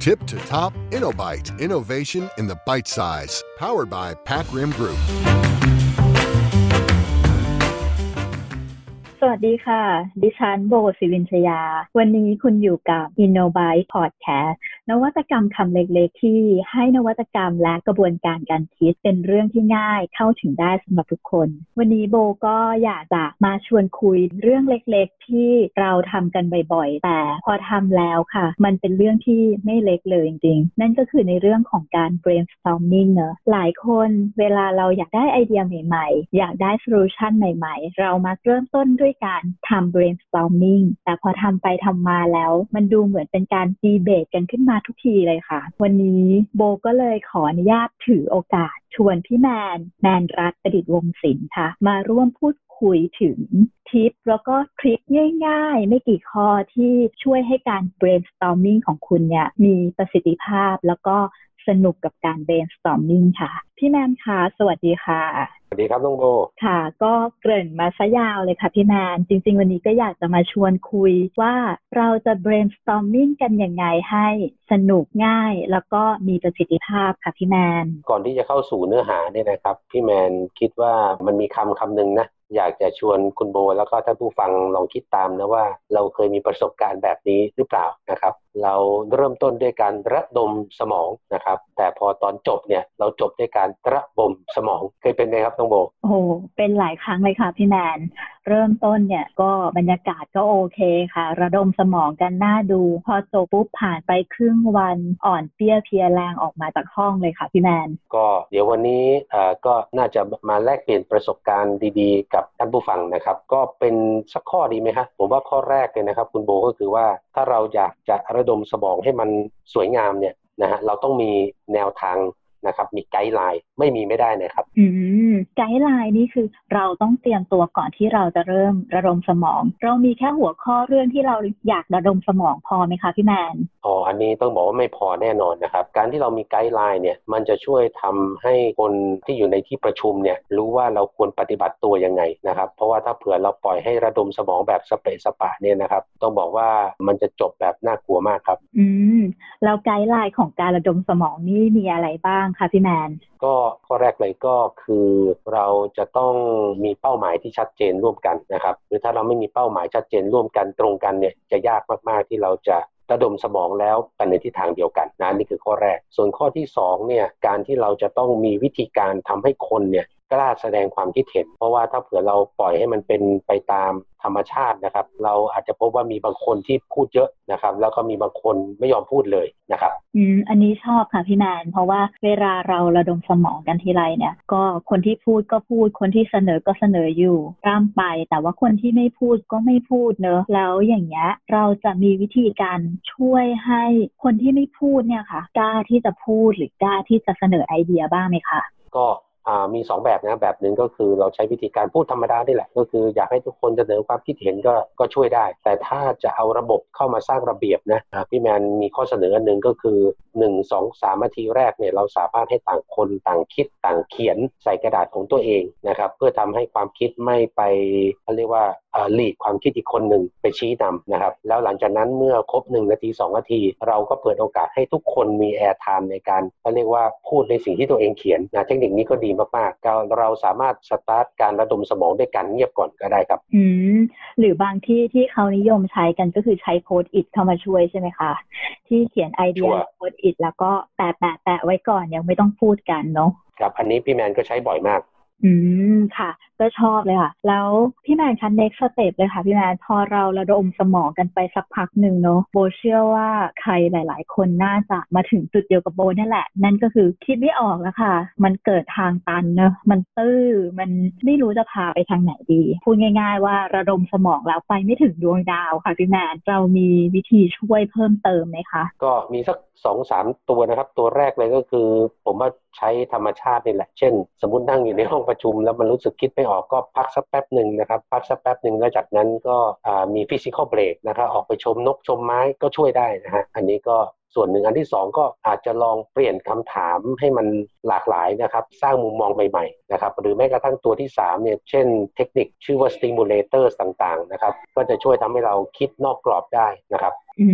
Tip to top InnoBite. Innovation in the bite size. Powered by Pack Rim Group. วัสดีค่ะ ดิฉันโบศิวินชยา วันนี้คุณอยู่กับ InnoBite Podcast นวัตกรรมคำเล็กๆ ที่ให้นวัตกรรมและกระบวนการการคิดเป็นเรื่องที่ง่ายเข้าถึงได้สำหรับทุกคน วันนี้โบก็อยากจะมาชวนคุยเรื่องเล็กๆ ที่เราทำกันบ่อยๆ แต่พอทำแล้วค่ะ มันเป็นเรื่องที่ไม่เล็กเลยจริงๆ นั่นก็คือในเรื่องของการ brainstorming เนอะหลายคนเวลาเราอยากได้ไอเดียใหม่ๆ อยากได้ solution ใหม่ๆ เรามาเริ่มต้นด้วยการทำ brainstorming แต่พอทำไปทำมาแล้ว มันดูเหมือนเป็นการดีเบตกันขึ้นมาทุกทีเลยค่ะ วันนี้โบก็เลยขออนุญาตถือโอกาส ชวนพี่แมน แมนรัตประดิษฐ์วงศิลป์ค่ะ มาร่วมพูดคุยถึงทิปแล้วก็ทริคง่ายๆ ไม่กี่ข้อที่ช่วยให้การ brainstorming ของคุณเนี่ยมีประสิทธิภาพแล้วก็ สนุกกับการ brainstorming ค่ะ พี่แมนคะสวัสดีค่ะ สวัสดีครับน้องโบค่ะ ก็เกริ่นมาซะยาวเลยค่ะพี่แมน จริง ๆ วันนี้ก็อยากจะมาชวนคุยว่าเราจะ brainstorming กันยังไงให้สนุกง่าย แล้วก็มีประสิทธิภาพค่ะพี่แมน ก่อนที่จะเข้าสู่เนื้อหาเนี่ยนะครับ พี่แมนคิดว่ามันมีคำคำหนึ่งนะ อยากจะชวนคุณโบ แล้วก็ท่านผู้ฟังลองคิดตามนะว่า เราเคยมีประสบการณ์แบบนี้หรือเปล่านะครับ เราเริ่มต้นด้วยการระดมสมองนะครับ แต่พอตอนจบเนี่ยเราจบด้วยการระบมสมองเคยเป็นไหมครับน้องโบโอ้เป็นหลายครั้งเลยค่ะพี่แมนเริ่มต้นเนี่ยก็บรรยากาศก็โอเคค่ะ ระดมสมองกันน่าดู พอจบปุ๊บผ่านไปครึ่งวันอ่อนเปี้ยเพียแรงออกมาจากห้องเลยค่ะพี่แมน ก็เดี๋ยววันนี้อ่อก็น่าจะมาแลกเปลี่ยนประสบการณ์ดีๆ กับท่านผู้ฟังนะครับ ก็เป็นสักข้อดีไหมครับผมว่าข้อแรกเลยนะครับ คุณโบก็คือว่าถ้าเราอยากจะระดมสมองให้มันสวยงามเนี่ยนะฮะเราต้องมีแนวทาง นะครับ มี guideline ไม่มีไม่ได้นะครับ อืม guideline นี่คือเราต้องเตรียมตัวก่อนที่เราจะเริ่มระดมสมอง เรามีแค่หัวข้อเรื่องที่เราอยากระดมสมองพอไหมคะพี่แมนอ๋ออันนี้ต้องบอกว่าไม่พอแน่นอนนะครับ การที่เรามี guideline เนี่ยมันจะช่วยทำให้คนที่อยู่ในที่ประชุมเนี่ยรู้ว่าเราควรปฏิบัติตัวยังไงนะครับ เพราะว่าถ้าเผื่อเราปล่อยให้ระดมสมองแบบสเปะสปะเนี่ยนะครับ ต้องบอกว่ามันจะจบแบบน่ากลัวมากครับ อืมแล้ว guideline ของการระดมสมองนี่มีอะไรบ้างคะพี่แมนก็ข้อแรกเลยก็คือเราจะต้องมีเป้าหมายที่ชัดเจนร่วมกันนะครับ หรือถ้าเราไม่มีเป้าหมายชัดเจนร่วมกันตรงกันเนี่ยจะยากมากๆที่เราจะ ระดมสมองแล้วไปในทิศทางเดียวกันนะนี่คือข้อแรก ส่วนข้อที่สองเนี่ยการที่เราจะต้องมีวิธีการทำให้คนเนี่ย กล้าแสดงความคิดเห็น เพราะว่าถ้าเผื่อเราปล่อยให้มันเป็นไปตามธรรมชาตินะครับ เราอาจจะพบว่ามีบางคนที่พูดเยอะนะครับ แล้วก็มีบางคนไม่ยอมพูดเลยนะครับอืมอันนี้ชอบค่ะพี่แมนเพราะว่าเวลาเราระดมสมองกันทีไรเนี่ย ก็คนที่พูดก็พูด คนที่เสนอก็เสนออยู่ร่ำไป แต่ว่าคนที่ไม่พูดก็ไม่พูดเนอะแล้วอย่างเงี้ยเราจะมีวิธีการช่วยให้คนที่ไม่พูดเนี่ยค่ะกล้าที่จะพูดหรือกล้าที่จะเสนอไอเดียบ้างไหมคะก็อ่า มี 2 แบบนะแบบหนึ่งก็คือเราใช้วิธีการพูดธรรมดาได้แหละ ก็คืออยากให้ทุกคนเสนอความคิดเห็นก็ก็ช่วยได้ แต่ถ้าจะเอาระบบเข้ามาสร้างระเบียบนะพี่แมนมีข้อเสนออันหนึ่งก็คือ 1 2 3นาทีแรกเนี่ยเราสามารถให้ต่างคนต่างคิดต่างเขียนใส่กระดาษของตัวเองนะครับเพื่อทำให้ความคิดไม่ไปเขาเรียกว่า lead ความคิดอีกคนหนึ่งไปชี้นำนะครับแล้วหลังจากนั้นเมื่อครบ1นาที2นาที เราก็เปิดโอกาสให้ทุกคนมี airtime ในการเขาเรียกว่าพูดในสิ่งที่ตัวเองเขียนนะเทคนิคนี้ก็ดีมากๆเราเราสามารถสตาร์ทการระดมสมองด้วยการเงียบก่อนก็ได้ครับอืมหรือบางที่ที่เขานิยมใช้กันก็คือใช้ Post-it เข้ามาช่วยใช่ไหมคะที่เขียนไอเดีย Post-it แล้วก็แปะแปะแปะไว้ก่อนยังไม่ต้องพูดกันเนาะครับอันนี้พี่แมนก็ใช้บ่อยมาก อืมค่ะ ก็ชอบเลยค่ะ แล้วพี่แมนคะ next step เลยค่ะพี่แมนพอเราระดมสมองกันไปสักพักหนึ่งเนาะโบเชื่อว่าใครหลาย ๆ คนน่าจะมาถึงจุดเดียวกับโบนี่แหละ นั่นก็คือคิดไม่ออกแล้วค่ะ มันเกิดทางตันเนอะมันตื้อมันไม่รู้จะพาไปทางไหนดี พูดง่าย ๆ ว่าระดมสมองแล้วไปไม่ถึงดวงดาวค่ะพี่แมนเรามีวิธีช่วยเพิ่มเติมไหมคะก็มีสักสองสามตัวนะครับ ตัวแรกเลยก็คือ ผมว่าใช้ธรรมชาตินี่แหละ เช่น สมมตินั่งอยู่ในห้องประชุมแล้วมันรู้สึกคิดไม่ออกก็พักสักแป๊บหนึ่งนะครับพักสักแป๊บหนึ่งแล้วจากนั้นก็มีฟิสิกอลเบรกนะครับออกไปชมนกชมไม้ก็ช่วยได้นะฮะอันนี้ก็ ส่วนหนึ่งอันที่สองก็อาจจะลองเปลี่ยนคำถามให้มันหลากหลายนะครับ สร้างมุมมองใหม่ๆนะครับหรือแม้กระทั่งตัวที่3เนี่ยเช่นเทคนิคชื่อว่า stimulator ต่างๆนะครับก็จะช่วยทำให้เราคิดนอกกรอบได้นะครับอื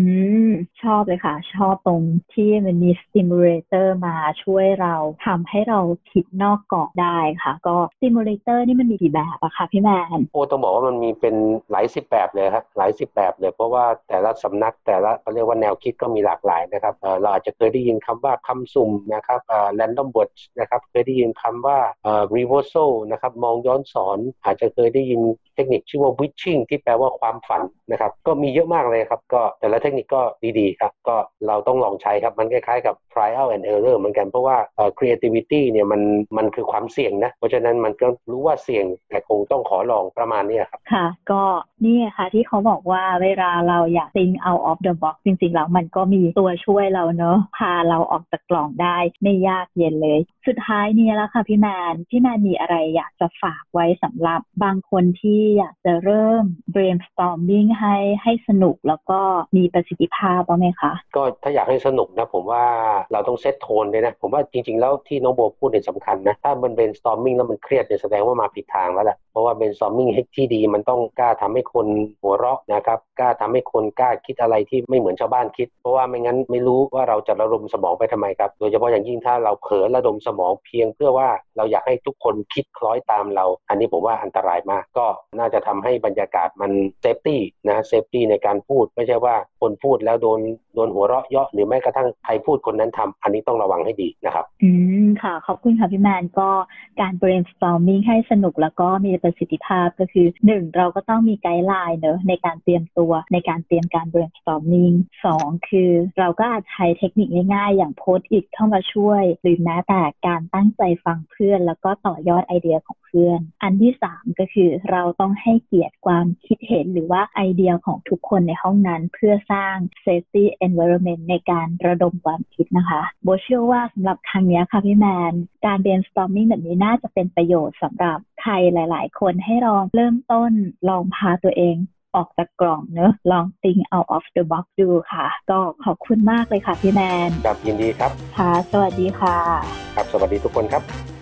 มชอบเลยค่ะ ชอบตรงที่มันมี stimulator มาช่วยเราทำให้เราคิดนอกกรอบได้ค่ะ ก็ stimulator นี่มันมีกี่แบบอะคะพี่แมนโอ้ต้องบอกว่ามันมีเป็นหลายสิบแบบเลยครับหลายสิบแบบเลยเพราะว่าแต่ละสำนักแต่ละเขาเรียกว่าแนวคิดก็มีหลากหลายนะครับเราอาจจะเคยได้ยินคำว่าคำสุ่มนะครับ random words นะครับเคยได้ยินคำว่าเอ่อ reversal นะครับมองย้อนสอนอาจจะเคยได้ยินเทคนิคชื่อว่า witching ที่แปลว่าความฝันนะครับก็มีเยอะมากเลยครับก็แต่ละเทคนิคก็ดีๆครับก็เราต้องลองใช้ครับมันคล้ายๆกับ trial and error เหมือนกันเพราะว่า creativity เนี่ยมันมันคือความเสี่ยงนะเพราะฉะนั้นมันก็รู้ว่าเสี่ยงแต่คงต้องขอลองประมาณนี้ครับค่ะก็นี่ค่ะที่เขาบอกว่าเวลาเราอยาก think out of the box จริงๆแล้วมันก็มีตัวช่วยเราเนอะพาเราออกจากกล่องได้ไม่ยากเย็นเลย สุดท้ายนี้แล้วค่ะพี่แมนพี่แมนมีอะไรอยากจะฝากไว้สำหรับบางคนที่อยากจะเริ่ม brainstorming ให้ให้สนุกแล้วก็มีประสิทธิภาพบ้างไหมคะก็ถ้าอยากให้สนุกนะผมว่าเราต้องเซตโทนเลยนะ ผมว่าจริงๆ แล้วที่น้องโบพูดเนี่ยสำคัญนะ ถ้ามัน brainstorming แล้วมันเครียดเนี่ยแสดงว่ามาผิดทางแล้วแหละเพราะว่า brainstorming ที่ดีมันต้องกล้าทำให้คนหัวเราะนะครับ กล้าทำให้คนกล้าคิดอะไรที่ไม่เหมือนชาวบ้านคิด เพราะว่าไม่งั้นไม่รู้ว่าเราจะระดมสมองไปทำไมครับ โดยเฉพาะอย่างยิ่งถ้าเราเผลอระดมสมองเพียงเพื่อว่าเราอยากให้ทุกคนคิดคล้อยตามเรา อันนี้ผมว่าอันตรายมาก ก็น่าจะทำให้บรรยากาศมัน safety นะ safety ในการพูด ไม่ใช่ว่าคนพูดแล้วโดนโดนหัวเราะเยาะหรือแม้กระทั่งใครพูดคนนั้นทำอันนี้ต้องระวังให้ดีนะครับอืมค่ะ ขอบคุณค่ะพี่แมนก็การ brainstorming ให้สนุกแล้วก็มีประสิทธิภาพก็คือหนึ่งเราก็ต้องมี guideline เนอะในการเตรียมตัวในการเตรียมการ brainstorming สองคือเราก็อาจใช้เทคนิคง่ายๆ อย่างโพสต์อิทเข้ามาช่วย หรือแม้แต่การตั้งใจฟังเพื่อน แล้วก็ต่อยอดไอเดียของ พื่อน อันที่สามก็คือเราต้องให้เกียรติความคิดเห็นหรือว่าไอเดียของทุกคนในห้องนั้น เพื่อสร้าง safety environment ในการระดมความคิดนะคะ โบเชื่อว่าสำหรับครั้งนี้ค่ะพี่แมน การ brainstorming แบบนี้น่าจะเป็นประโยชน์สำหรับใครหลาย ๆ คนให้ลองเริ่มต้นลองพาตัวเองออกจากกล่องเนอะลอง think out of the box ดูค่ะ ก็ขอบคุณมากเลยค่ะพี่แมน ครับยินดีครับ ค่ะ สวัสดีค่ะ ครับ สวัสดีทุกคนครับ